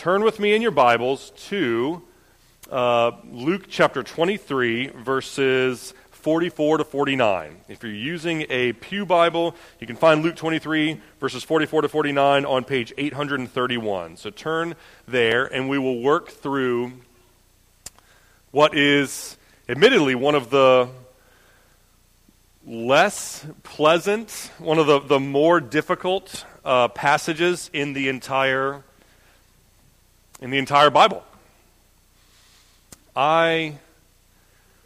turn with me in your Bibles to uh, Luke chapter 23, verses 44 to 49. If you're using a Pew Bible, you can find Luke 23, verses 44 to 49 on page 831. So turn there, and we will work through what is admittedly one of the less pleasant, one of the, the more difficult uh, passages in the entire in the entire Bible. I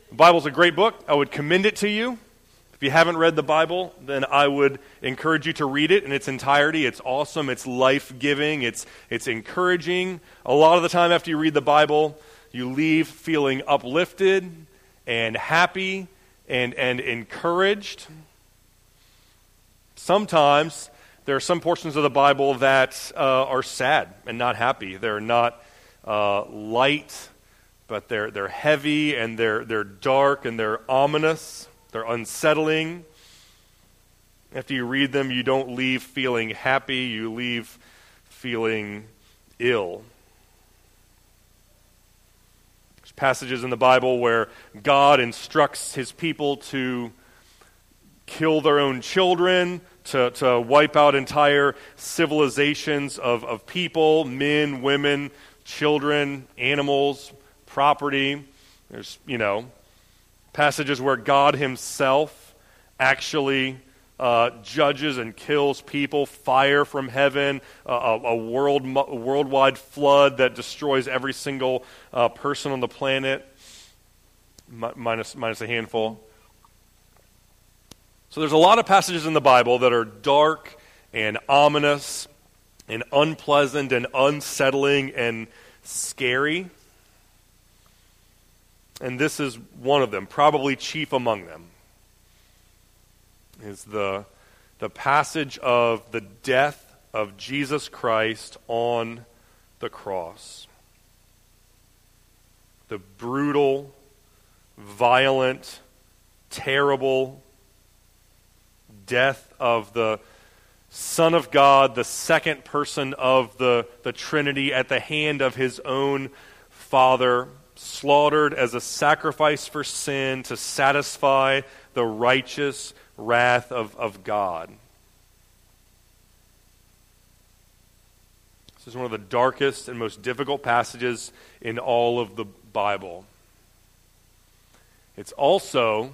the Bible's a great book. I would commend it to you. If you haven't read the Bible, then I would encourage you to read it in its entirety. It's awesome, it's life-giving, it's it's encouraging. A lot of the time after you read the Bible, you leave feeling uplifted and happy and, and encouraged. Sometimes there are some portions of the Bible that uh, are sad and not happy. They're not uh, light, but they're, they're heavy and they're, they're dark and they're ominous. They're unsettling. After you read them, you don't leave feeling happy, you leave feeling ill There's passages in the Bible where God instructs his people to kill their own children, to, to wipe out entire civilizations of, of people, men, women, children, animals, property. There's, you know, passages where God himself actually uh, judges and kills people, fire from heaven, uh, a, a, world, worldwide flood that destroys every single uh, person on the planet, minus, minus a handful. So there's a lot of passages in the Bible that are dark and ominous and unpleasant and unsettling and scary. And this is one of them, probably chief among them is the, the passage of the death of Jesus Christ on the cross. The brutal, violent, terrible death of the Son of God, the second person of the, the Trinity, at the hand of his own Father, slaughtered as a sacrifice for sin to satisfy the righteous wrath of, of God. This is one of the darkest and most difficult passages in all of the Bible. It's also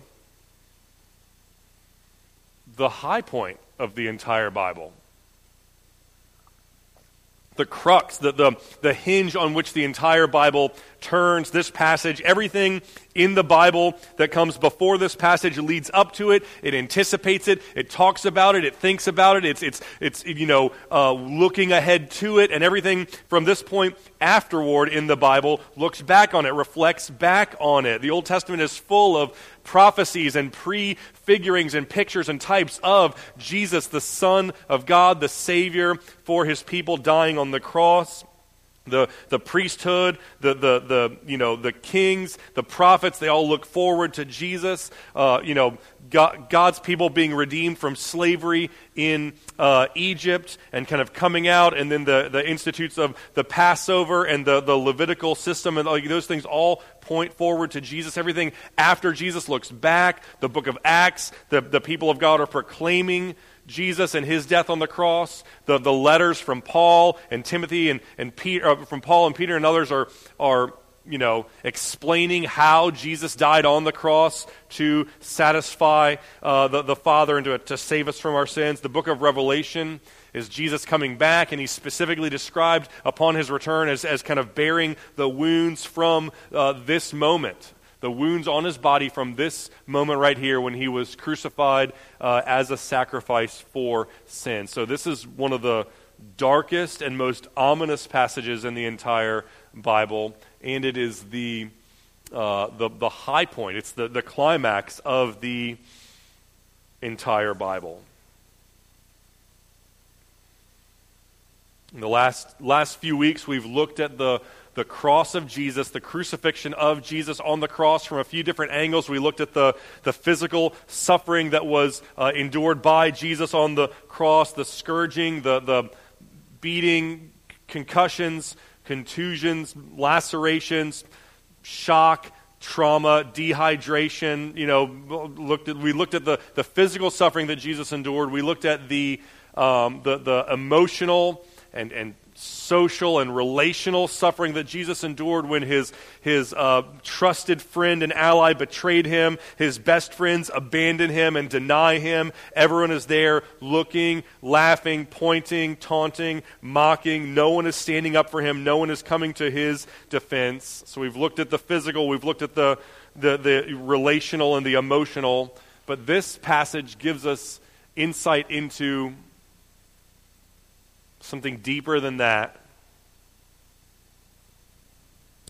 the high point of the entire Bible the crux, the, the, the hinge on which the entire Bible turns. This passage, everything in the Bible that comes before this passage leads up to it. It anticipates it. It talks about it. It thinks about it. It's, it's, it's you know, uh, looking ahead to it. And everything from this point afterward in the Bible looks back on it, reflects back on it. The Old Testament is full of prophecies and prefigurings and pictures and types of Jesus, the Son of God, the Savior for his people dying on the cross the, the priesthood, the, the, the, you know, the kings, the prophets, they all look forward to Jesus. Uh, you know, God, God's people being redeemed from slavery in uh, Egypt and kind of coming out, and then the, the institutes of the Passover and the, the Levitical system, and like, those things all point forward to Jesus. Everything after Jesus looks back. The book of Acts, the, the people of God are proclaiming Jesus and his death on the cross. The, the letters from Paul and Timothy and, and Peter, uh, from Paul and Peter and others are, are you know, explaining how Jesus died on the cross to satisfy uh, the, the Father and to, to save us from our sins. The book of Revelation is Jesus coming back, and he's specifically described upon his return as, as kind of bearing the wounds from uh, this moment the wounds on his body from this moment right here when he was crucified uh, as a sacrifice for sin. So, this is one of the darkest and most ominous passages in the entire Bible, and it is the, uh, the, the high point, it's the, the climax of the entire Bible. In the last, last few weeks, we've looked at the the cross of Jesus, the crucifixion of Jesus on the cross from a few different angles. We looked at the, the physical suffering that was uh, endured by Jesus on the cross, the scourging, the, the beating, concussions, contusions, lacerations, shock, trauma, dehydration. You know, looked at, we looked at the, the physical suffering that Jesus endured. We looked at the, um, the, the emotional and, and social and relational suffering that Jesus endured when his, his uh, trusted friend and ally betrayed him, his best friends abandon him and deny him. Everyone is there looking, laughing, pointing, taunting, mocking. No one is standing up for him, no one is coming to his defense. So we've looked at the physical, we've looked at the, the, the relational and the emotional, but this passage gives us insight into something deeper than that.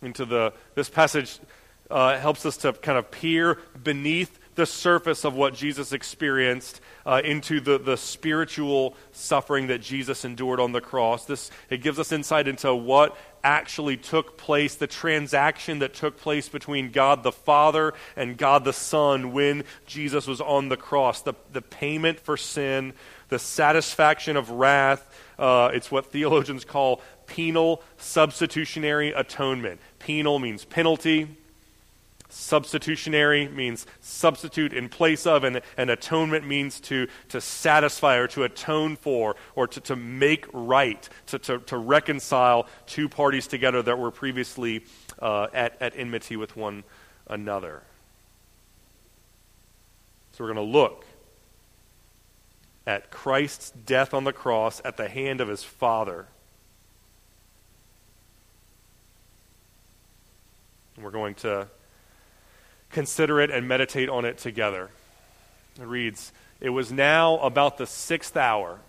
Into the this passage uh, helps us to kind of peer beneath the surface of what Jesus experienced uh, into the, the spiritual suffering that Jesus endured on the cross. This it gives us insight into what actually took place, the transaction that took place between God the Father and God the Son when Jesus was on the cross. The, the payment for sin, the satisfaction of wrath, uh, it's what theologians call penal substitutionary atonement. Penal means penalty. Substitutionary means substitute in place of, and, and atonement means to, to satisfy or to atone for or to, to make right, to, to, to reconcile two parties together that were previously uh, at, at enmity with one another. So we're going to look at Christ's death on the cross at the hand of his Father. And we're going to consider it and meditate on it together. It reads It was now about the sixth hour.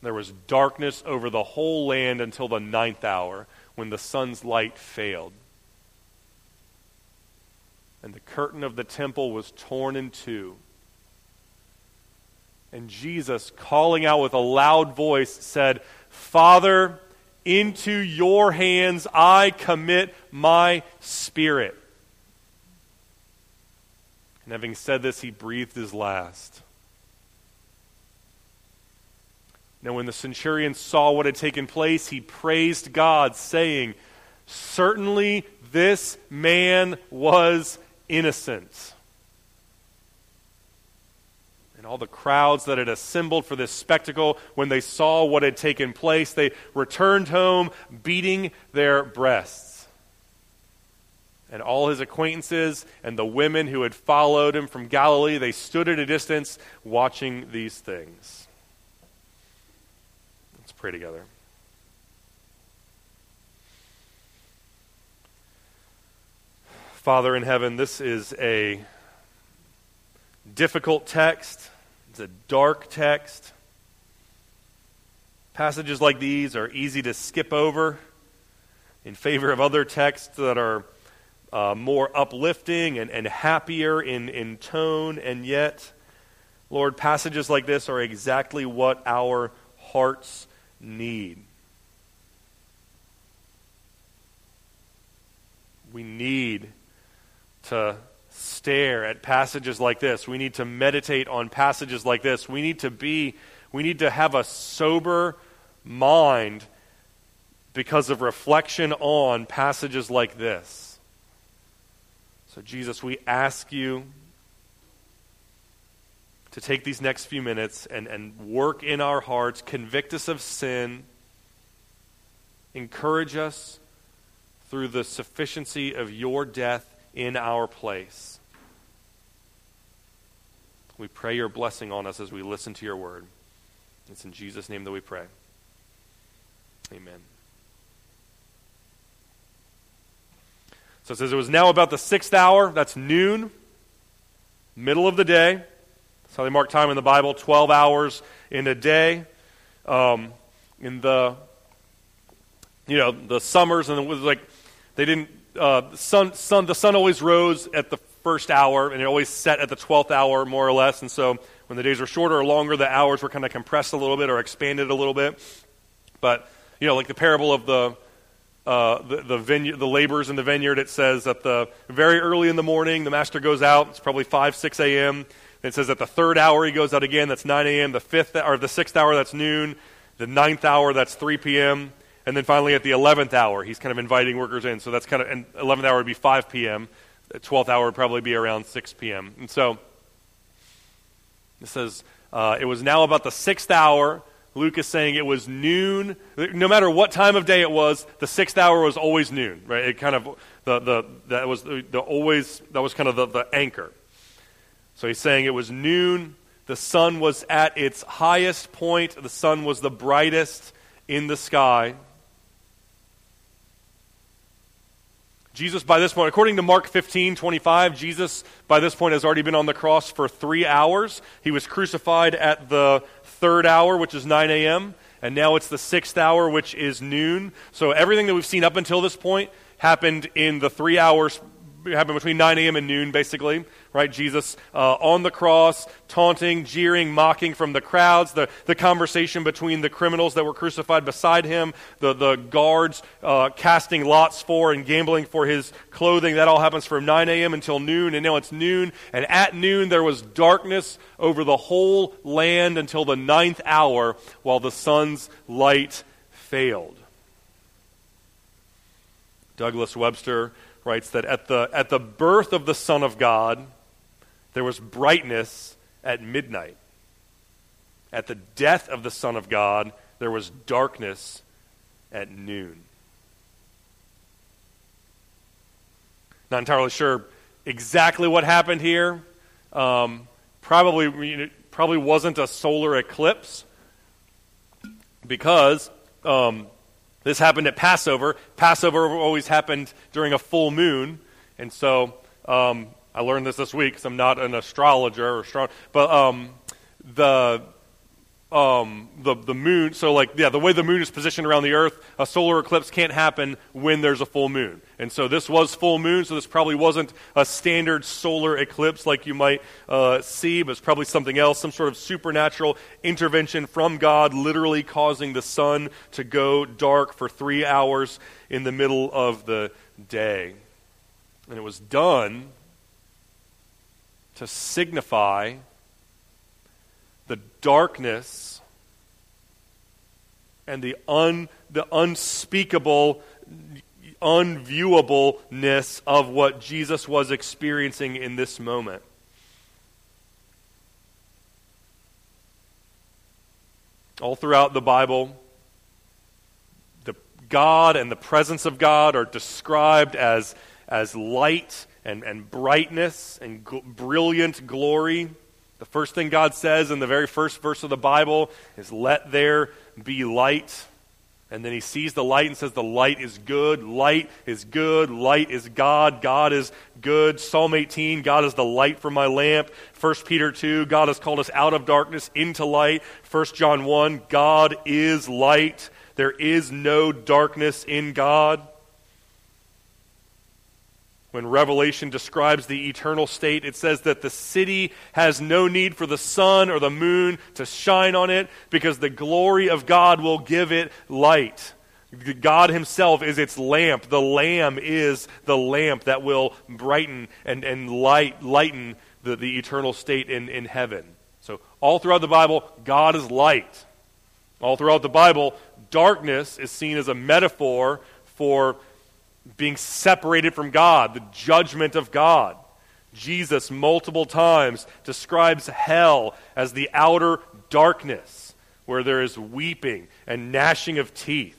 There was darkness over the whole land until the ninth hour, when the sun's light failed. And the curtain of the temple was torn in two and Jesus, calling out with a loud voice, said, Father, into your hands I commit my spirit. And having said this, he breathed his last. Now, when the centurion saw what had taken place, he praised God, saying, Certainly this man was innocent and all the crowds that had assembled for this spectacle, when they saw what had taken place, they returned home beating their breasts. And all his acquaintances and the women who had followed him from Galilee, they stood at a distance watching these things. Let's pray together. Father in heaven, this is a difficult text. It's a dark text. Passages like these are easy to skip over in favor of other texts that are uh, more uplifting and, and happier in, in tone, and yet, Lord, passages like this are exactly what our hearts need. We need to stare at passages like this. We need to meditate on passages like this. We need to be, we need to have a sober mind because of reflection on passages like this. So, Jesus, we ask you to take these next few minutes and, and work in our hearts, convict us of sin, encourage us through the sufficiency of your death in our place. We pray your blessing on us as we listen to your word. It's in Jesus' name that we pray. Amen. So it says it was now about the sixth hour. That's noon, middle of the day. That's how they mark time in the Bible 12 hours in a day. Um, in the, you know, the summers, and it was like they didn't, uh, sun, sun, the sun always rose at the first hour, and it always set at the 12th hour, more or less. And so when the days were shorter or longer, the hours were kind of compressed a little bit or expanded a little bit. But, you know, like the parable of the, uh, the, the, vineyard, the laborers in the vineyard, it says that the very early in the morning, the master goes out. It's probably 5, 6 a.m. It says at the third hour, he goes out again. That's 9 a.m. The fifth or the sixth hour, that's noon. The ninth hour, that's 3 p.m. And then finally, at the 11th hour, he's kind of inviting workers in. So that's kind of, and 11th hour would be 5 p.m. The 12th hour would probably be around 6 p.m. And so it says, uh, it was now about the sixth hour. Luke is saying it was noon. No matter what time of day it was, the sixth hour was always noon, right? It kind of, the, the, that was the, the always, that was kind of the, the anchor. So he's saying it was noon. The sun was at its highest point. The sun was the brightest in the sky. Jesus, by this point, according to Mark 15, 25, Jesus, by this point, has already been on the cross for three hours. He was crucified at the third hour, which is 9 a.m., and now it's the sixth hour, which is noon. So everything that we've seen up until this point happened in the three hours happened between 9 a.m. and noon, basically, right? Jesus uh, on the cross, taunting, jeering, mocking from the crowds, the, the conversation between the criminals that were crucified beside him, the, the guards uh, casting lots for and gambling for his clothing. That all happens from 9 a.m. until noon, and now it's noon. And at noon, there was darkness over the whole land until the ninth hour while the sun's light failed. Douglas Webster writes that at the, at the birth of the Son of God, there was brightness at midnight. At the death of the Son of God, there was darkness at noon. Not entirely sure exactly what happened here. Um, probably, probably wasn't a solar eclipse because um, this happened at Passover. Passover always happened during a full moon. And so um, I learned this this week because I'm not an astrologer or astro- but um, the um, the the moon. So like yeah, the way the moon is positioned around the Earth, a solar eclipse can't happen when there's a full moon. And so this was full moon, so this probably wasn't a standard solar eclipse like you might uh, see, but it's probably something else, some sort of supernatural intervention from God, literally causing the sun to go dark for three hours in the middle of the day. And it was done to signify the darkness and the, un, the unspeakable, unviewableness of what Jesus was experiencing in this moment. All throughout the Bible, the God and the presence of God are described as, as light and, and brightness and gl- brilliant glory. The first thing God says in the very first verse of the Bible is, Let there be light. And then he sees the light and says, The light is good. Light is good. Light is God. God is good. Psalm 18, God is the light for my lamp. 1 Peter 2, God has called us out of darkness into light. 1 John 1, God is light. There is no darkness in God when Revelation describes the eternal state, it says that the city has no need for the sun or the moon to shine on it because the glory of God will give it light. God Himself is its lamp. The Lamb is the lamp that will brighten and, and light, lighten the, the eternal state in, in heaven. So, all throughout the Bible, God is light. All throughout the Bible, darkness is seen as a metaphor for being separated from God, the judgment of God. Jesus, multiple times, describes hell as the outer darkness where there is weeping and gnashing of teeth.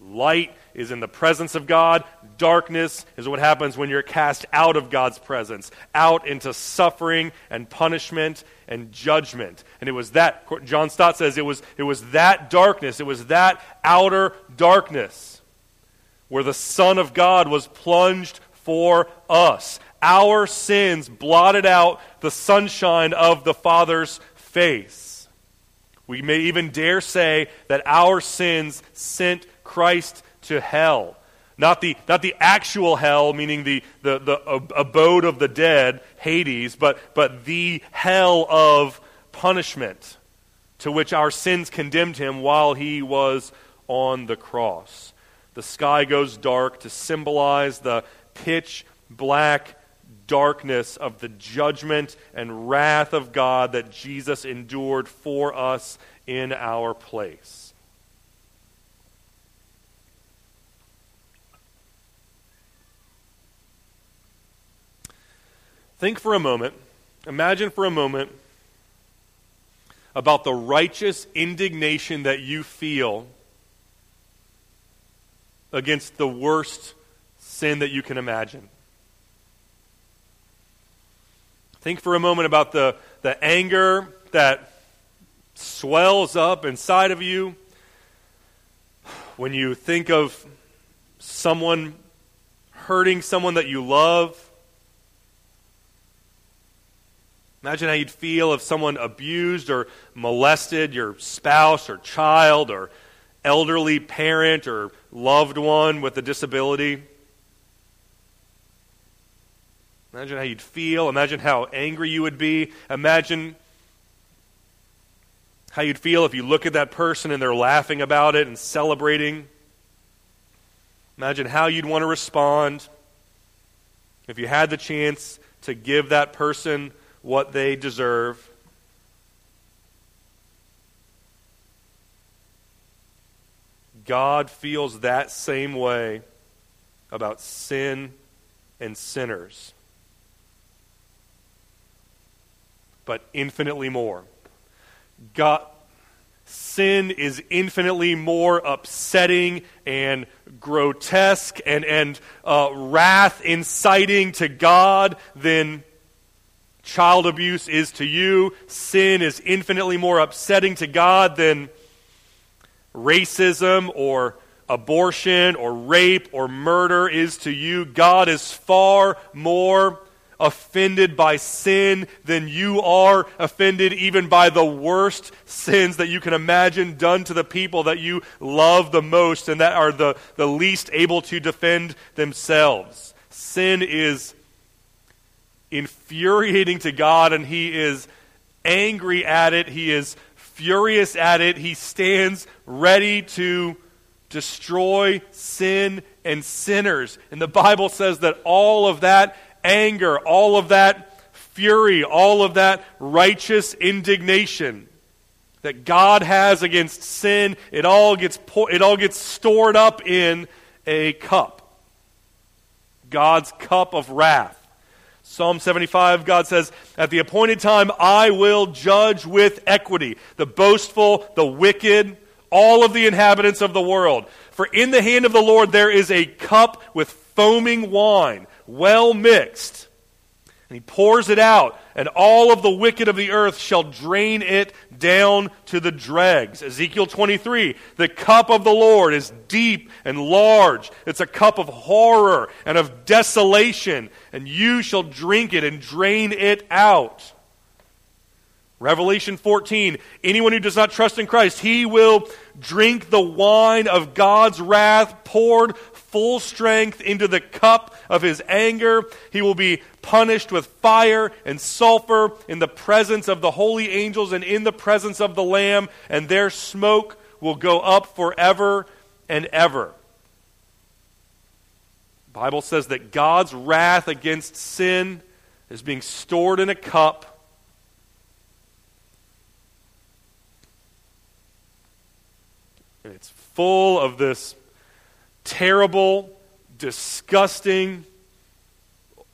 Light is in the presence of God. Darkness is what happens when you're cast out of God's presence, out into suffering and punishment and judgment. And it was that, John Stott says, it was, it was that darkness, it was that outer darkness where the Son of God was plunged for us. Our sins blotted out the sunshine of the Father's face. We may even dare say that our sins sent Christ to hell. Not the, not the actual hell, meaning the, the, the abode of the dead, Hades, but, but the hell of punishment to which our sins condemned him while he was on the cross. The sky goes dark to symbolize the pitch black darkness of the judgment and wrath of God that Jesus endured for us in our place. Think for a moment, imagine for a moment about the righteous indignation that you feel against the worst sin that you can imagine. Think for a moment about the, the anger that swells up inside of you when you think of someone hurting someone that you love. Imagine how you'd feel if someone abused or molested your spouse or child or elderly parent or loved one with a disability. Imagine how you'd feel. Imagine how angry you would be. Imagine how you'd feel if you look at that person and they're laughing about it and celebrating. Imagine how you'd want to respond if you had the chance to give that person what they deserve. God feels that same way about sin and sinners, but infinitely more. God, sin is infinitely more upsetting and grotesque and, and uh, wrath inciting to God than child abuse is to you. Sin is infinitely more upsetting to God than racism or abortion or rape or murder is to you. God is far more offended by sin than you are offended even by the worst sins that you can imagine done to the people that you love the most and that are the, the least able to defend themselves. Sin is infuriating to God and He is angry at it. He is furious at it. He stands ready to destroy sin and sinners. And the Bible says that all of that anger, all of that fury, all of that righteous indignation that God has against sin, it all gets, it all gets stored up in a cup. God's cup of wrath. Psalm 75, God says, At the appointed time I will judge with equity the boastful, the wicked, all of the inhabitants of the world. For in the hand of the Lord there is a cup with foaming wine well mixed. And he pours it out, and all of the wicked of the earth shall drain it down to the dregs. Ezekiel 23 The cup of the Lord is deep and large. It's a cup of horror and of desolation, and you shall drink it and drain it out. Revelation 14 Anyone who does not trust in Christ, he will drink the wine of God's wrath poured full strength into the cup of his anger. He will be punished with fire and sulfur in the presence of the holy angels and in the presence of the Lamb, and their smoke will go up forever and ever. The Bible says that God's wrath against sin is being stored in a cup. And it's full of this terrible, disgusting,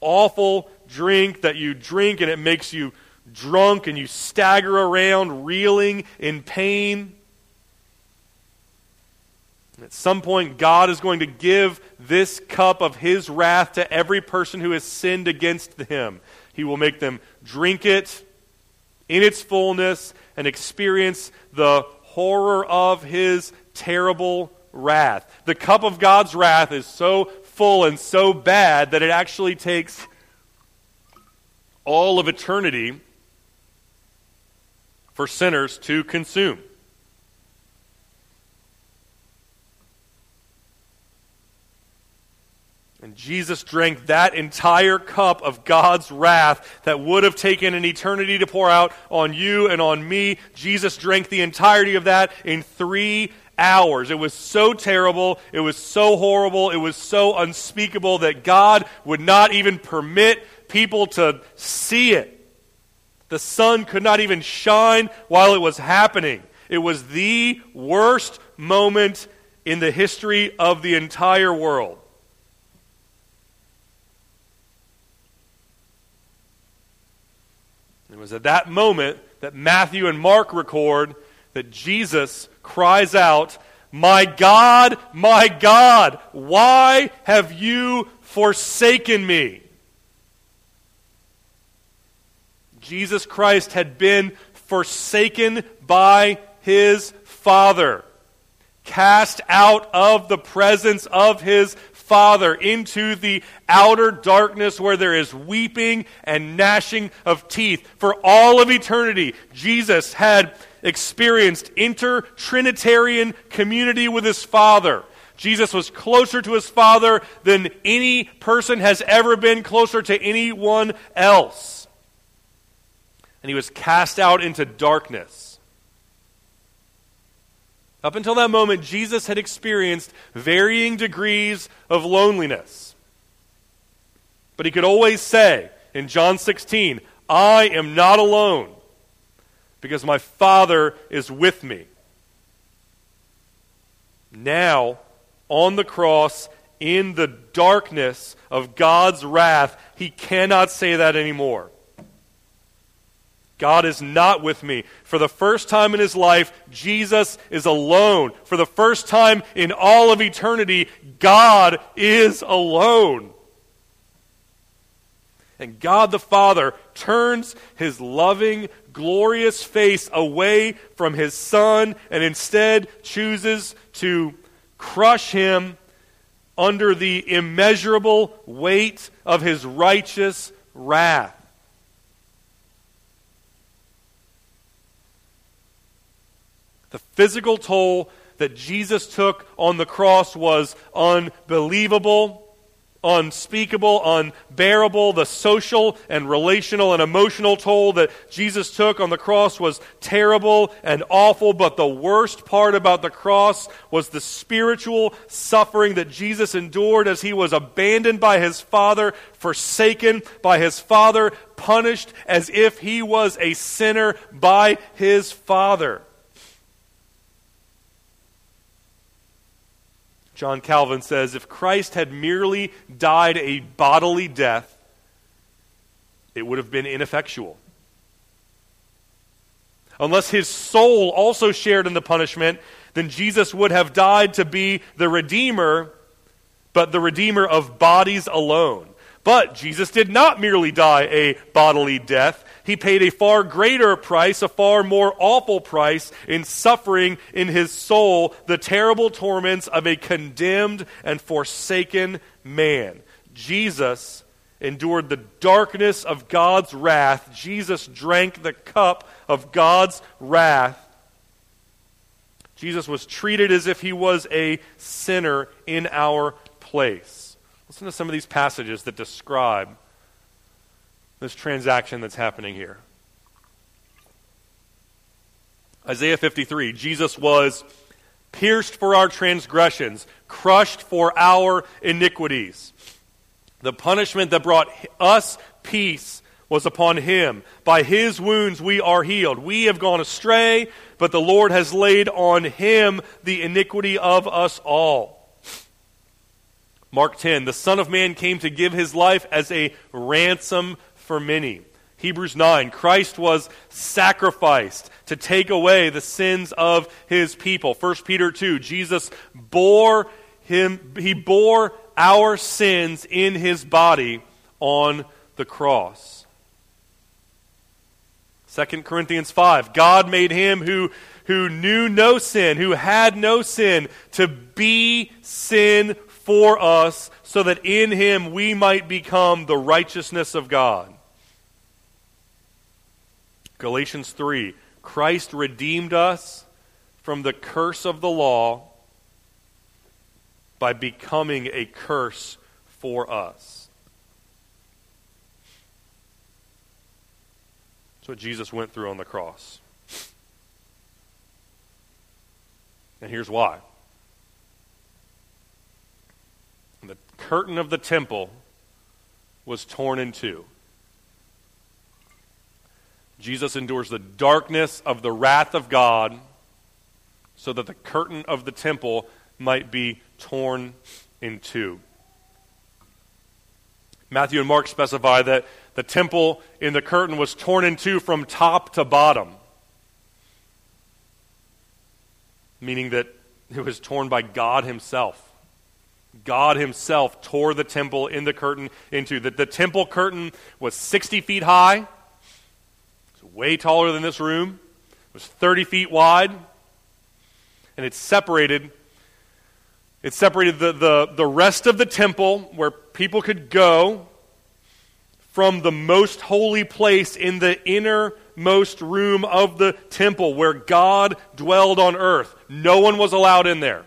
awful drink that you drink and it makes you drunk and you stagger around reeling in pain. At some point, God is going to give this cup of His wrath to every person who has sinned against Him. He will make them drink it in its fullness and experience the horror of His terrible wrath. The cup of God's wrath is so full and so bad that it actually takes all of eternity for sinners to consume. And Jesus drank that entire cup of God's wrath that would have taken an eternity to pour out on you and on me. Jesus drank the entirety of that in three hours. It was so terrible, it was so horrible, it was so unspeakable that God would not even permit people to see it. The sun could not even shine while it was happening. It was the worst moment in the history of the entire world. It was at that moment that Matthew and Mark record that Jesus cries out, My God, my God, why have you forsaken me? Jesus Christ had been forsaken by his Father, cast out of the presence of his Father into the outer darkness where there is weeping and gnashing of teeth. For all of eternity, Jesus had experienced inter-Trinitarian community with his Father. Jesus was closer to his Father than any person has ever been closer to anyone else. And he was cast out into darkness. Up until that moment, Jesus had experienced varying degrees of loneliness. But he could always say in John 16, I am not alone because my Father is with me. Now, on the cross, in the darkness of God's wrath, he cannot say that anymore. God is not with me. For the first time in his life, Jesus is alone. For the first time in all of eternity, God is alone. And God the Father turns his loving, glorious face away from his Son and instead chooses to crush him under the immeasurable weight of his righteous wrath. The physical toll that Jesus took on the cross was unbelievable, unspeakable, unbearable. The social and relational and emotional toll that Jesus took on the cross was terrible and awful. But the worst part about the cross was the spiritual suffering that Jesus endured as he was abandoned by his Father, forsaken by his Father, punished as if he was a sinner by his Father. John Calvin says if Christ had merely died a bodily death, it would have been ineffectual. Unless his soul also shared in the punishment, then Jesus would have died to be the Redeemer, but the Redeemer of bodies alone. But Jesus did not merely die a bodily death. He paid a far greater price, a far more awful price in suffering in his soul the terrible torments of a condemned and forsaken man. Jesus endured the darkness of God's wrath. Jesus drank the cup of God's wrath. Jesus was treated as if he was a sinner in our place. Listen to some of these passages that describe this transaction that's happening here. Isaiah 53 Jesus was pierced for our transgressions, crushed for our iniquities. The punishment that brought us peace was upon him. By his wounds we are healed. We have gone astray, but the Lord has laid on him the iniquity of us all. Mark 10 The Son of Man came to give his life as a ransom for many. Hebrews 9, Christ was sacrificed to take away the sins of his people. 1 Peter 2, Jesus bore him, he bore our sins in his body on the cross. 2 Corinthians 5, God made him who, who knew no sin, who had no sin, to be sin for us, so that in him we might become the righteousness of God. Galatians 3 Christ redeemed us from the curse of the law by becoming a curse for us. That's what Jesus went through on the cross. And here's why. The curtain of the temple was torn in two. Jesus endures the darkness of the wrath of God so that the curtain of the temple might be torn in two. Matthew and Mark specify that the temple in the curtain was torn in two from top to bottom, meaning that it was torn by God Himself. God Himself tore the temple in the curtain into. The, the temple curtain was 60 feet high, way taller than this room, it was 30 feet wide, and it separated. It separated the, the, the rest of the temple where people could go from the most holy place in the innermost room of the temple where God dwelled on earth. No one was allowed in there.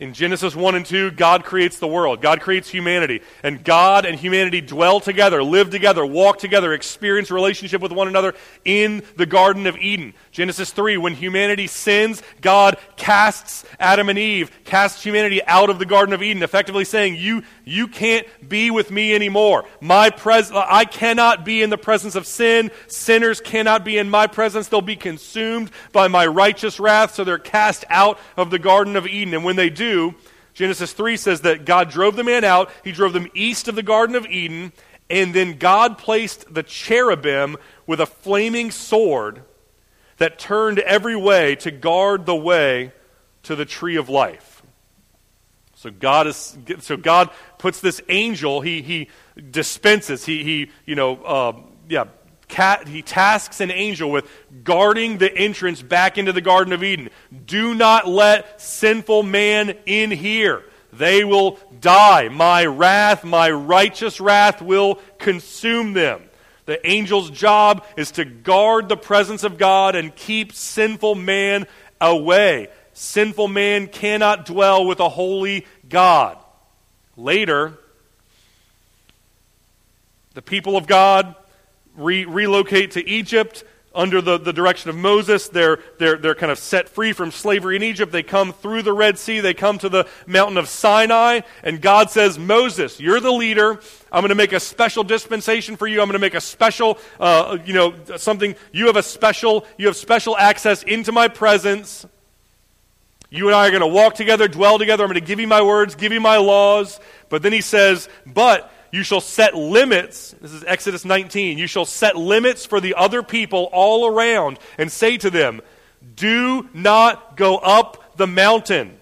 In Genesis 1 and 2, God creates the world. God creates humanity. And God and humanity dwell together, live together, walk together, experience relationship with one another in the Garden of Eden. Genesis 3, when humanity sins, God casts Adam and Eve, casts humanity out of the Garden of Eden, effectively saying, You, you can't be with me anymore. My pres- I cannot be in the presence of sin. Sinners cannot be in my presence. They'll be consumed by my righteous wrath, so they're cast out of the Garden of Eden. And when they do, Genesis 3 says that God drove the man out. He drove them east of the Garden of Eden. And then God placed the cherubim with a flaming sword that turned every way to guard the way to the tree of life. So God is so God puts this angel. He he dispenses. He he you know uh, yeah he tasks an angel with guarding the entrance back into the Garden of Eden. Do not let sinful man in here. They will die. My wrath, my righteous wrath will consume them. The angel's job is to guard the presence of God and keep sinful man away. Sinful man cannot dwell with a holy God. Later, the people of God re- relocate to Egypt under the, the direction of Moses. They're, they're, they're kind of set free from slavery in Egypt. They come through the Red Sea. They come to the mountain of Sinai. And God says, Moses, you're the leader. I'm going to make a special dispensation for you. I'm going to make a special, uh, you know, something. You have a special, you have special access into my presence. You and I are going to walk together, dwell together. I'm going to give you my words, give you my laws. But then he says, but you shall set limits. This is Exodus 19. You shall set limits for the other people all around and say to them, Do not go up the mountain.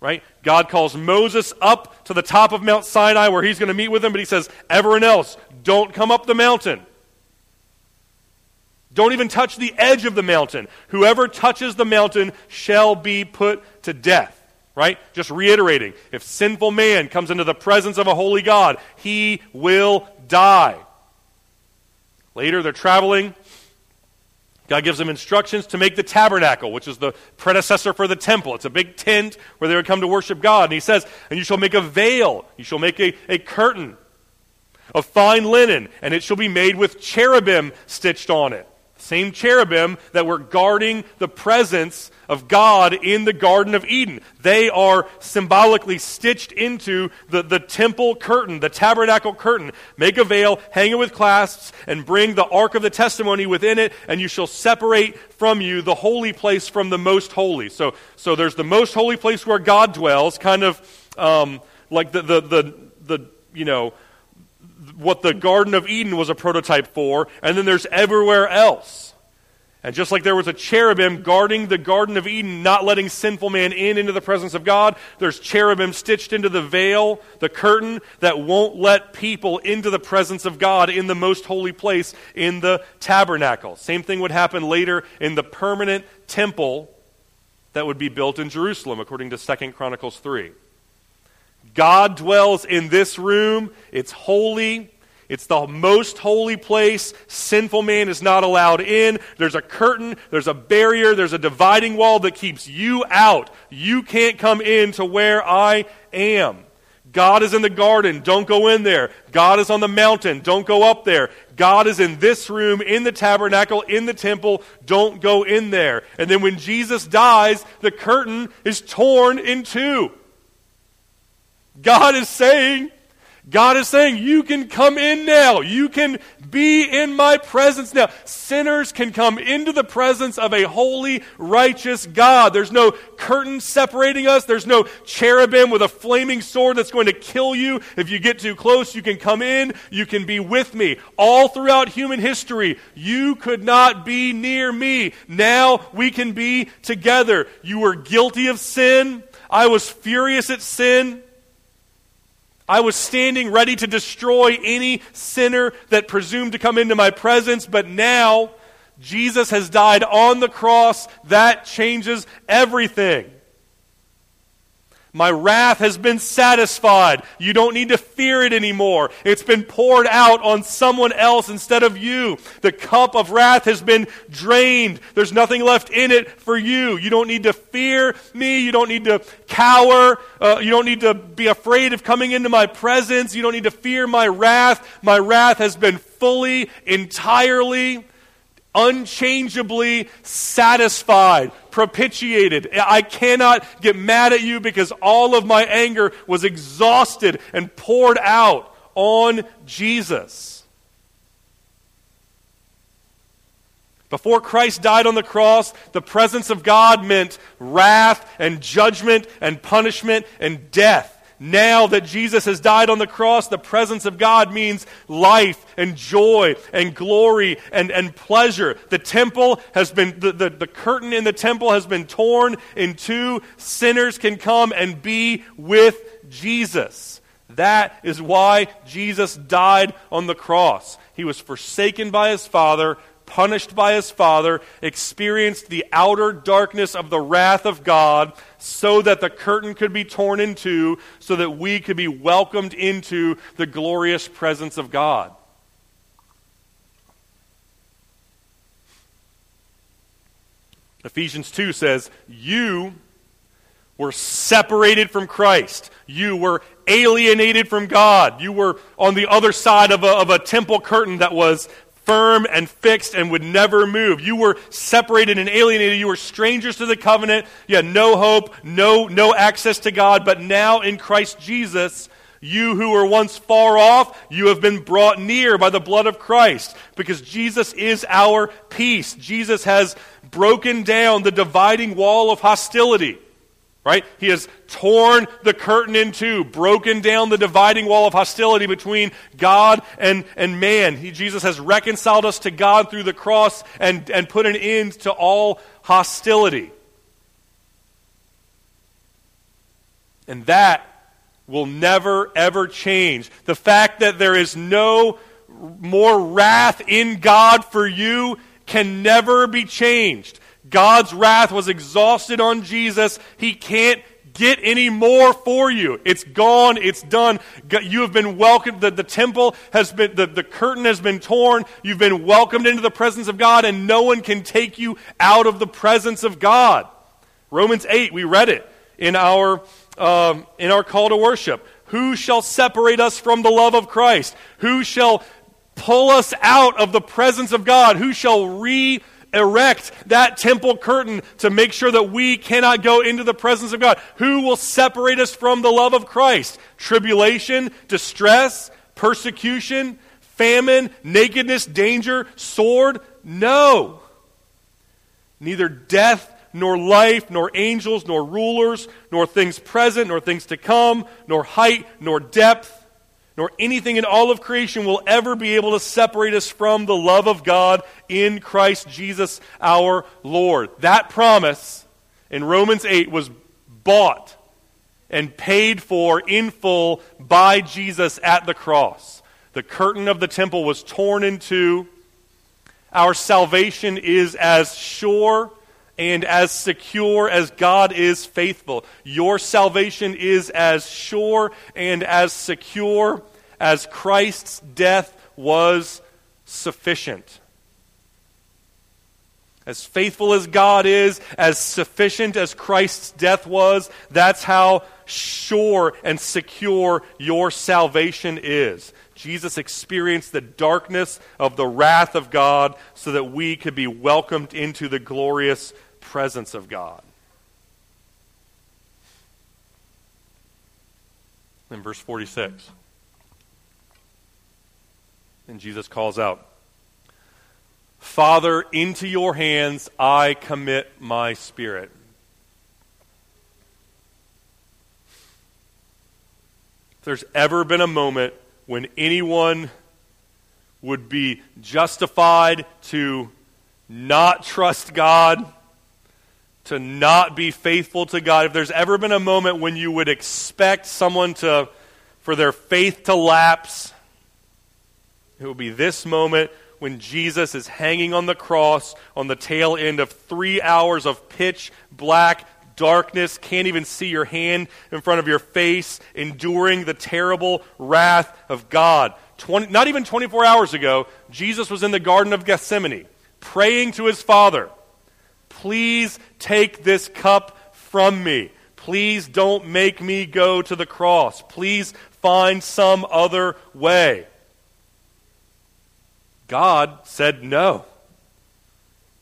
Right? God calls Moses up to the top of Mount Sinai where he's going to meet with him, but he says, Everyone else, don't come up the mountain. Don't even touch the edge of the mountain. Whoever touches the mountain shall be put to death right? Just reiterating. If sinful man comes into the presence of a holy God, he will die. Later, they're traveling. God gives them instructions to make the tabernacle, which is the predecessor for the temple. It's a big tent where they would come to worship God. And he says, And you shall make a veil, you shall make a, a curtain of fine linen, and it shall be made with cherubim stitched on it. Same cherubim that were guarding the presence of God in the Garden of Eden. They are symbolically stitched into the, the temple curtain, the tabernacle curtain. Make a veil, hang it with clasps, and bring the ark of the testimony within it, and you shall separate from you the holy place from the most holy. So, so there's the most holy place where God dwells, kind of um, like the, the, the, the, you know, what the Garden of Eden was a prototype for, and then there's everywhere else. And just like there was a cherubim guarding the Garden of Eden, not letting sinful man in into the presence of God, there's cherubim stitched into the veil, the curtain, that won't let people into the presence of God in the most holy place in the tabernacle. Same thing would happen later in the permanent temple that would be built in Jerusalem, according to 2 Chronicles 3. God dwells in this room. It's holy. It's the most holy place. Sinful man is not allowed in. There's a curtain, there's a barrier, there's a dividing wall that keeps you out. You can't come in to where I am. God is in the garden. Don't go in there. God is on the mountain. Don't go up there. God is in this room, in the tabernacle, in the temple. Don't go in there. And then when Jesus dies, the curtain is torn in two. God is saying, God is saying, You can come in now. You can be in my presence now. Sinners can come into the presence of a holy, righteous God. There's no curtain separating us. There's no cherubim with a flaming sword that's going to kill you. If you get too close, you can come in. You can be with me. All throughout human history, you could not be near me. Now we can be together. You were guilty of sin. I was furious at sin. I was standing ready to destroy any sinner that presumed to come into my presence, but now Jesus has died on the cross. That changes everything. My wrath has been satisfied. You don't need to fear it anymore. It's been poured out on someone else instead of you. The cup of wrath has been drained. There's nothing left in it for you. You don't need to fear me. You don't need to cower. Uh, you don't need to be afraid of coming into my presence. You don't need to fear my wrath. My wrath has been fully, entirely, unchangeably satisfied, propitiated. I cannot get mad at you because all of my anger was exhausted and poured out on Jesus. Before Christ died on the cross, the presence of God meant wrath and judgment and punishment and death. Now that Jesus has died on the cross, the presence of God means life and joy and glory and, and pleasure. The temple has been, the, the, the curtain in the temple has been torn in two. Sinners can come and be with Jesus. That is why Jesus died on the cross. He was forsaken by his Father, punished by his Father, experienced the outer darkness of the wrath of God, so that the curtain could be torn in two, so that we could be welcomed into the glorious presence of God. Ephesians 2 says, You were separated from Christ. You were alienated from God. You were on the other side of a, of a temple curtain that was firm and fixed and would never move. You were separated and alienated. You were strangers to the covenant. You had no hope, no, no access to God. But now in Christ Jesus, you who were once far off, you have been brought near by the blood of Christ because Jesus is our peace. Jesus has broken down the dividing wall of hostility. Right? He has torn the curtain in two, broken down the dividing wall of hostility between God and, and man. He, Jesus has reconciled us to God through the cross and, and put an end to all hostility. And that will never, ever change. The fact that there is no more wrath in God for you can never be changed. God's wrath was exhausted on Jesus. He can't get any more for you. It's gone. It's done. You have been welcomed. The, the temple has been, the, the curtain has been torn. You've been welcomed into the presence of God, and no one can take you out of the presence of God. Romans 8, we read it in our, um, in our call to worship. Who shall separate us from the love of Christ? Who shall pull us out of the presence of God? Who shall re erect that temple curtain to make sure that we cannot go into the presence of God? Who will separate us from the love of Christ? Tribulation, distress, persecution, famine, nakedness, danger, sword? No. Neither death nor life, nor angels, nor rulers, nor things present, nor things to come, nor height, nor depth nor anything in all of creation will ever be able to separate us from the love of God in Christ Jesus our Lord. That promise in Romans 8 was bought and paid for in full by Jesus at the cross. The curtain of the temple was torn in two. Our salvation is as sure and as secure as God is faithful. Your salvation is as sure and as secure as Christ's death was sufficient. As faithful as God is, as sufficient as Christ's death was, that's how sure and secure your salvation is. Jesus experienced the darkness of the wrath of God so that we could be welcomed into the glorious presence of God. In verse 46. And Jesus calls out, Father, into your hands I commit my spirit. If there's ever been a moment when anyone would be justified to not trust God, to not be faithful to God, if there's ever been a moment when you would expect someone to, for their faith to lapse, it would be this moment when Jesus is hanging on the cross on the tail end of three hours of pitch black darkness, can't even see your hand in front of your face, enduring the terrible wrath of God. 20, not even 24 hours ago, Jesus was in the Garden of Gethsemane praying to his Father, Please take this cup from me. Please don't make me go to the cross. Please find some other way. God said no.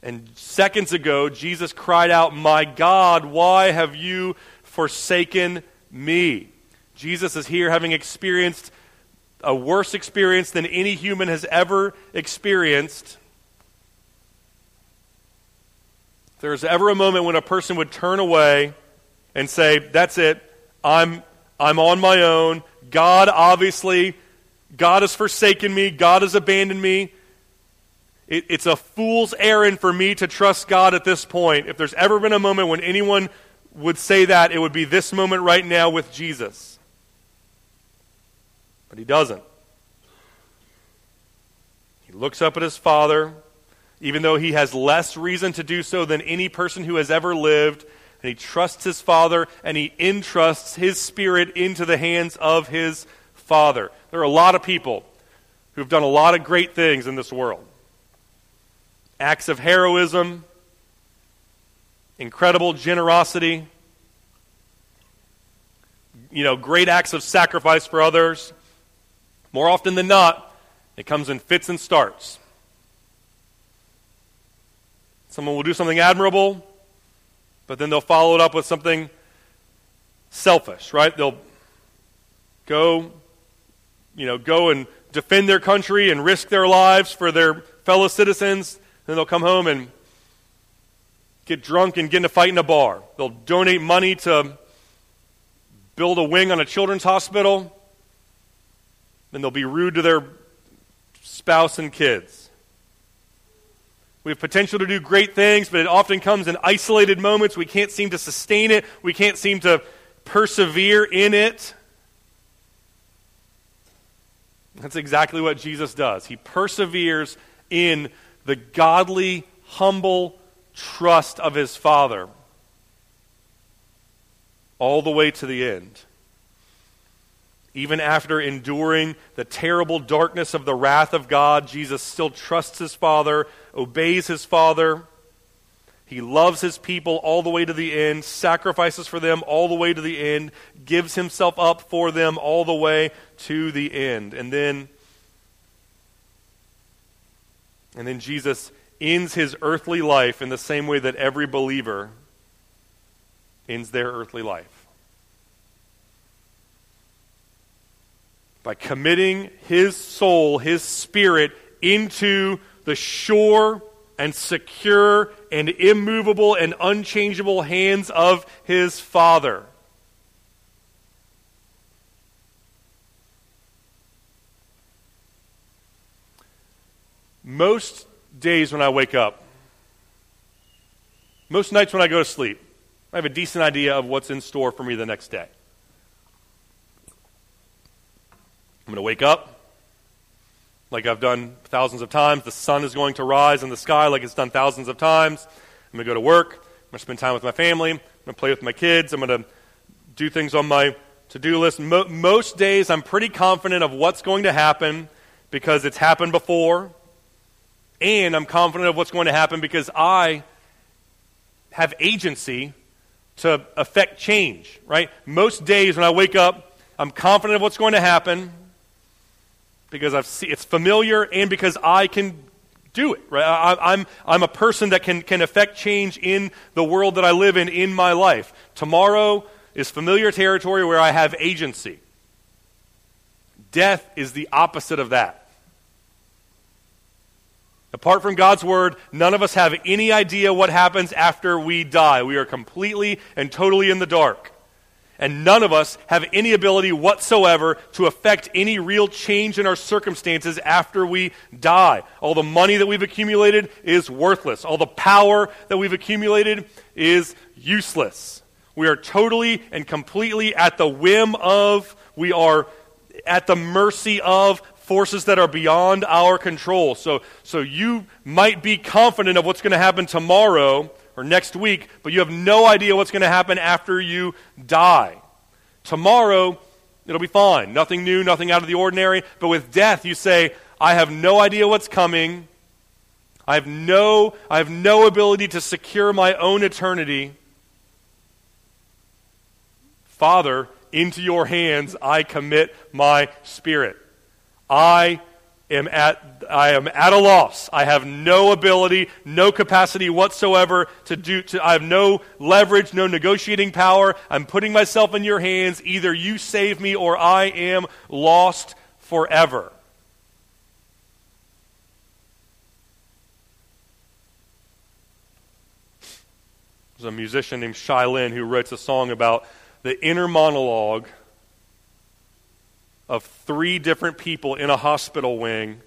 And seconds ago, Jesus cried out, My God, why have you forsaken me? Jesus is here having experienced a worse experience than any human has ever experienced. If there's ever a moment when a person would turn away and say, That's it, I'm, I'm on my own. God, obviously, God has forsaken me, God has abandoned me. It, it's a fool's errand for me to trust God at this point. If there's ever been a moment when anyone would say that, it would be this moment right now with Jesus. But he doesn't. He looks up at his Father, even though he has less reason to do so than any person who has ever lived, and he trusts his Father and he entrusts his Spirit into the hands of his Father. There are a lot of people who've done a lot of great things in this world acts of heroism, incredible generosity, you know, great acts of sacrifice for others. More often than not, it comes in fits and starts. Someone will do something admirable, but then they'll follow it up with something selfish, right? They'll go, you know, go and defend their country and risk their lives for their fellow citizens. Then they'll come home and get drunk and get in a fight in a bar. They'll donate money to build a wing on a children's hospital. Then they'll be rude to their spouse and kids. We have potential to do great things, but it often comes in isolated moments. We can't seem to sustain it, we can't seem to persevere in it. That's exactly what Jesus does. He perseveres in the godly, humble trust of his Father all the way to the end. Even after enduring the terrible darkness of the wrath of God, Jesus still trusts his Father, obeys his Father. He loves his people all the way to the end, sacrifices for them all the way to the end, gives himself up for them all the way to the end. And then and then Jesus ends his earthly life in the same way that every believer ends their earthly life. By committing his soul, his spirit, into the sure and secure and immovable and unchangeable hands of his Father. Most days when I wake up, most nights when I go to sleep, I have a decent idea of what's in store for me the next day. I'm going to wake up like I've done thousands of times. The sun is going to rise in the sky like it's done thousands of times. I'm going to go to work. I'm going to spend time with my family. I'm going to play with my kids. I'm going to do things on my to do list. Mo- most days, I'm pretty confident of what's going to happen because it's happened before. And I'm confident of what's going to happen because I have agency to affect change, right? Most days when I wake up, I'm confident of what's going to happen because I've see, it's familiar and because I can do it, right? I, I'm, I'm a person that can, can affect change in the world that I live in in my life. Tomorrow is familiar territory where I have agency. Death is the opposite of that. Apart from God's word, none of us have any idea what happens after we die. We are completely and totally in the dark. And none of us have any ability whatsoever to affect any real change in our circumstances after we die. All the money that we've accumulated is worthless. All the power that we've accumulated is useless. We are totally and completely at the whim of, we are at the mercy of forces that are beyond our control. So, so you might be confident of what's going to happen tomorrow or next week, but you have no idea what's going to happen after you die. Tomorrow, it'll be fine. Nothing new, nothing out of the ordinary. But with death, you say, I have no idea what's coming. I have no, I have no ability to secure my own eternity. Father, into your hands I commit my spirit. I am at, I am at a loss. I have no ability, no capacity whatsoever to do, to, I have no leverage, no negotiating power. I'm putting myself in your hands. Either you save me or I am lost forever. There's a musician named Shai Linne who writes a song about the inner monologue of three different people in a hospital wing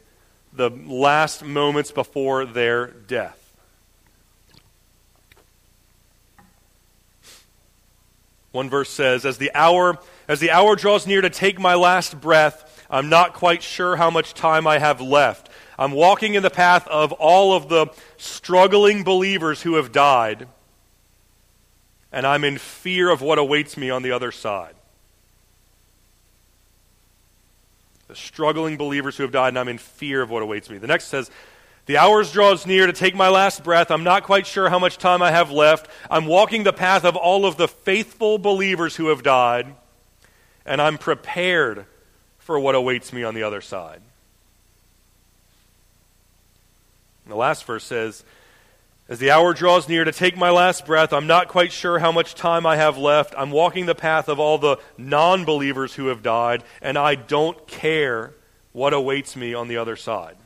the last moments before their death. One verse says, As the hour as the hour draws near to take my last breath, I'm not quite sure how much time I have left. I'm walking in the path of all of the struggling believers who have died, and I'm in fear of what awaits me on the other side. The struggling believers who have died, and I'm in fear of what awaits me. The next says, The hours draws near to take my last breath. I'm not quite sure how much time I have left. I'm walking the path of all of the faithful believers who have died, and I'm prepared for what awaits me on the other side. And the last verse says, as the hour draws near to take my last breath, I'm not quite sure how much time I have left. I'm walking the path of all the non believers who have died, and I don't care what awaits me on the other side.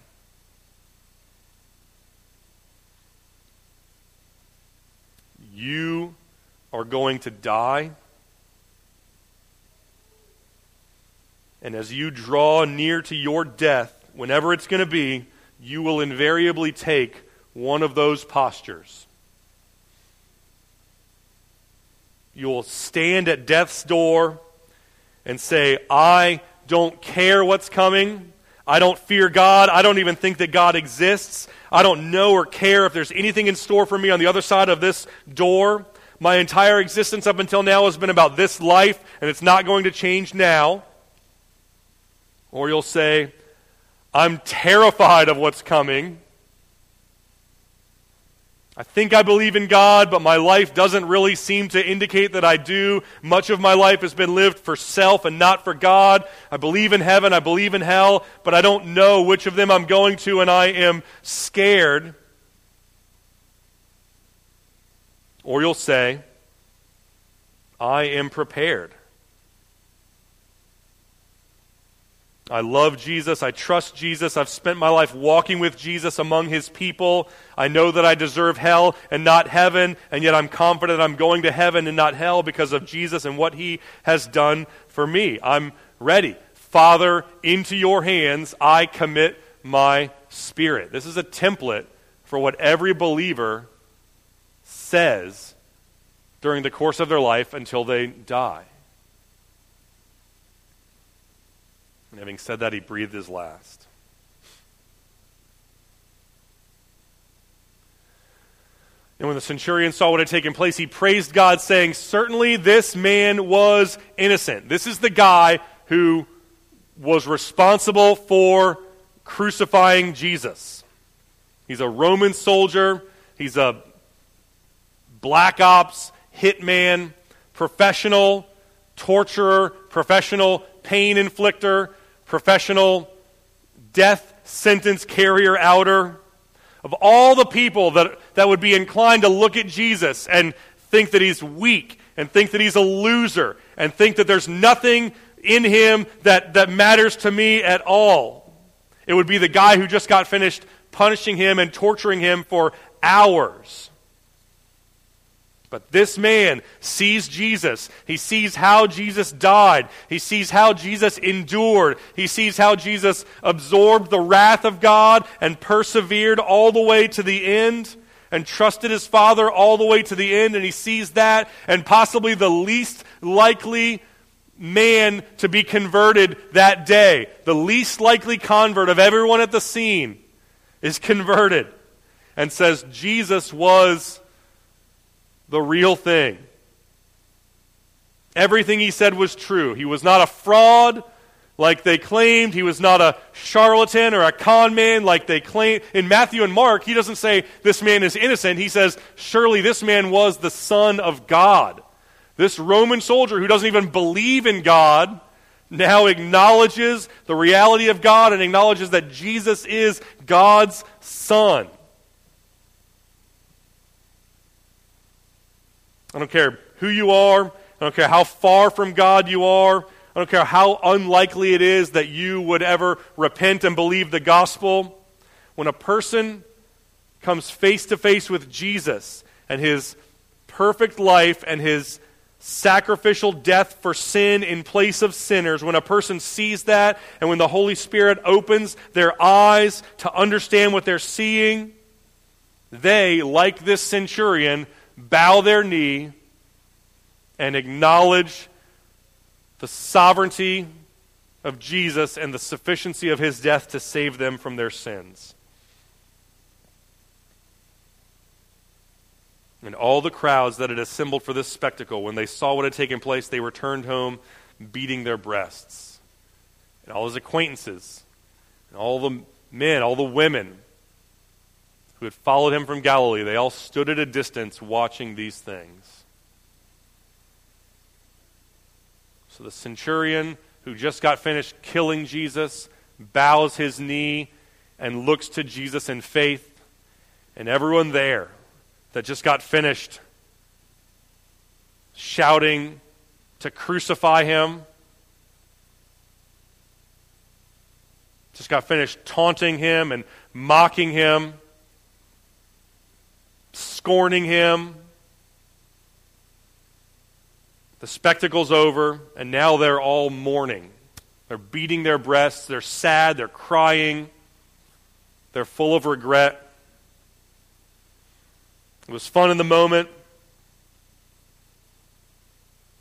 You are going to die. And as you draw near to your death, whenever it's going to be, you will invariably take one of those postures. You will stand at death's door and say, I don't care what's coming. I don't fear God. I don't even think that God exists. I don't know or care if there's anything in store for me on the other side of this door. My entire existence up until now has been about this life, and it's not going to change now. Or you'll say, I'm terrified of what's coming. I think I believe in God, but my life doesn't really seem to indicate that I do. Much of my life has been lived for self and not for God. I believe in heaven, I believe in hell, but I don't know which of them I'm going to, and I am scared. Or you'll say, I am prepared. I love Jesus. I trust Jesus. I've spent my life walking with Jesus among his people. I know that I deserve hell and not heaven, and yet I'm confident I'm going to heaven and not hell because of Jesus and what he has done for me. I'm ready. Father, into your hands I commit my spirit. This is a template for what every believer says during the course of their life until they die. And having said that, he breathed his last. And when the centurion saw what had taken place, he praised God, saying, Certainly this man was innocent. This is the guy who was responsible for crucifying Jesus. He's a Roman soldier, he's a black ops hitman, professional torturer, professional pain inflictor, professional death sentence carrier outer, of all the people that, that would be inclined to look at Jesus and think that he's weak and think that he's a loser and think that there's nothing in him that, that matters to me at all. It would be the guy who just got finished punishing him and torturing him for hours. But this man sees Jesus. He sees how Jesus died. He sees how Jesus endured. He sees how Jesus absorbed the wrath of God and persevered all the way to the end and trusted his Father all the way to the end. And he sees that, and possibly the least likely man to be converted that day, the least likely convert of everyone at the scene, is converted and says Jesus was the real thing. Everything he said was true. He was not a fraud like they claimed. He was not a charlatan or a con man like they claimed. In Matthew and Mark, he doesn't say this man is innocent. He says, surely this man was the Son of God. This Roman soldier who doesn't even believe in God now acknowledges the reality of God and acknowledges that Jesus is God's Son. I don't care who you are. I don't care how far from God you are. I don't care how unlikely it is that you would ever repent and believe the gospel. When a person comes face to face with Jesus and his perfect life and his sacrificial death for sin in place of sinners, when a person sees that and when the Holy Spirit opens their eyes to understand what they're seeing, they, like this centurion, bow their knee and acknowledge the sovereignty of Jesus and the sufficiency of his death to save them from their sins. And all the crowds that had assembled for this spectacle, when they saw what had taken place, they returned home beating their breasts. And all his acquaintances, and all the men, all the women, who had followed him from Galilee, they all stood at a distance watching these things. So the centurion who just got finished killing Jesus bows his knee and looks to Jesus in faith. And everyone there that just got finished shouting to crucify him, just got finished taunting him and mocking him scorning him. The spectacle's over, and now they're all mourning. They're beating their breasts, they're sad, they're crying, they're full of regret. It was fun in the moment,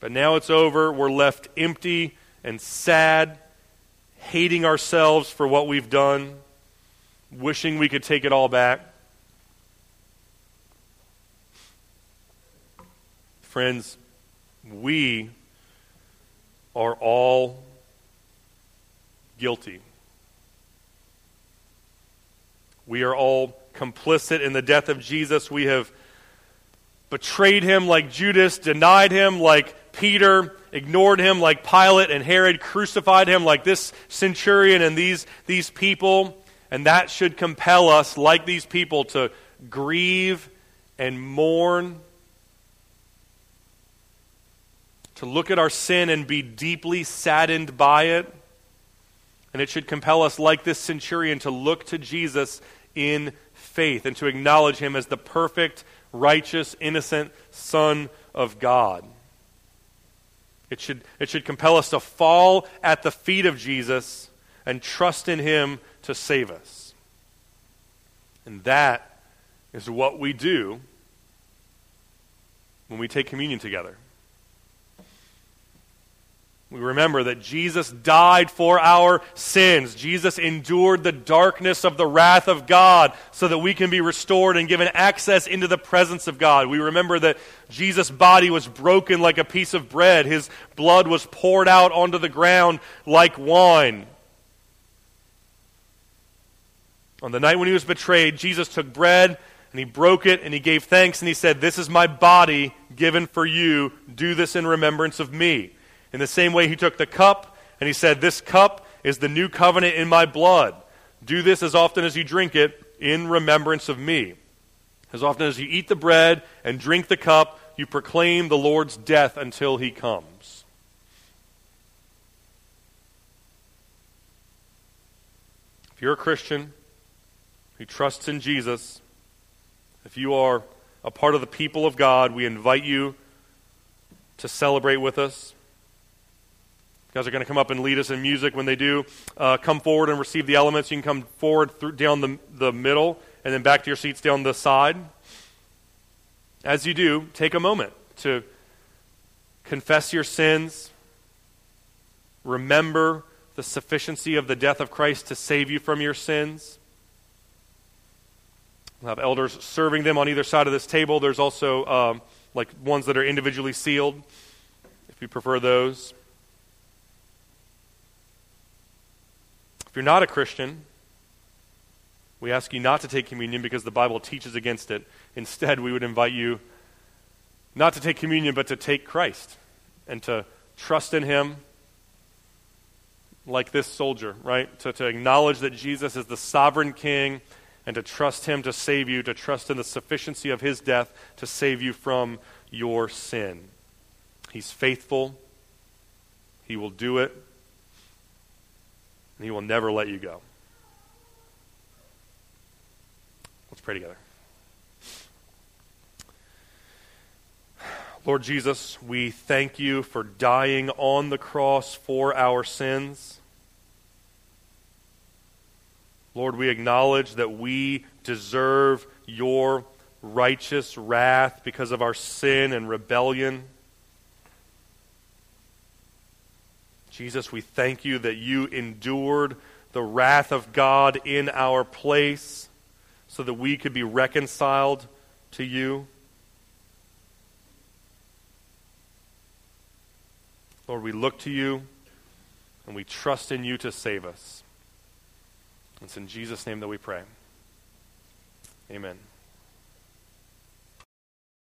but now it's over. We're left empty and sad, hating ourselves for what we've done, wishing we could take it all back. Friends, we are all guilty. We are all complicit in the death of Jesus. We have betrayed him like Judas, denied him like Peter, ignored him like Pilate and Herod, crucified him like this centurion and these, these people. And that should compel us, like these people, to grieve and mourn to look at our sin and be deeply saddened by it. And it should compel us, like this centurion, to look to Jesus in faith and to acknowledge him as the perfect, righteous, innocent Son of God. It should, it should compel us to fall at the feet of Jesus and trust in him to save us. And that is what we do when we take communion together. We remember that Jesus died for our sins. Jesus endured the darkness of the wrath of God so that we can be restored and given access into the presence of God. We remember that Jesus' body was broken like a piece of bread, his blood was poured out onto the ground like wine. On the night when he was betrayed, Jesus took bread and he broke it and he gave thanks and he said, This is my body given for you. Do this in remembrance of me. In the same way, he took the cup and he said, This cup is the new covenant in my blood. Do this as often as you drink it in remembrance of me. As often as you eat the bread and drink the cup, you proclaim the Lord's death until he comes. If you're a Christian who trusts in Jesus, if you are a part of the people of God, we invite you to celebrate with us. Guys are going to come up and lead us in music. When they do, uh, come forward and receive the elements. You can come forward through, down the, the middle and then back to your seats down the side. As you do, take a moment to confess your sins, remember the sufficiency of the death of Christ to save you from your sins. We'll have elders serving them on either side of this table. There's also um, like ones that are individually sealed, if you prefer those. If you're not a Christian, we ask you not to take communion because the Bible teaches against it. Instead, we would invite you not to take communion, but to take Christ and to trust in Him like this soldier, right? To, to acknowledge that Jesus is the sovereign king and to trust Him to save you, to trust in the sufficiency of His death to save you from your sin. He's faithful, He will do it, and He will never let you go. Let's pray together. Lord Jesus, we thank you for dying on the cross for our sins. Lord, we acknowledge that we deserve your righteous wrath because of our sin and rebellion. Jesus, we thank you that you endured the wrath of God in our place so that we could be reconciled to you. Lord, we look to you and we trust in you to save us. It's in Jesus' name that we pray. Amen.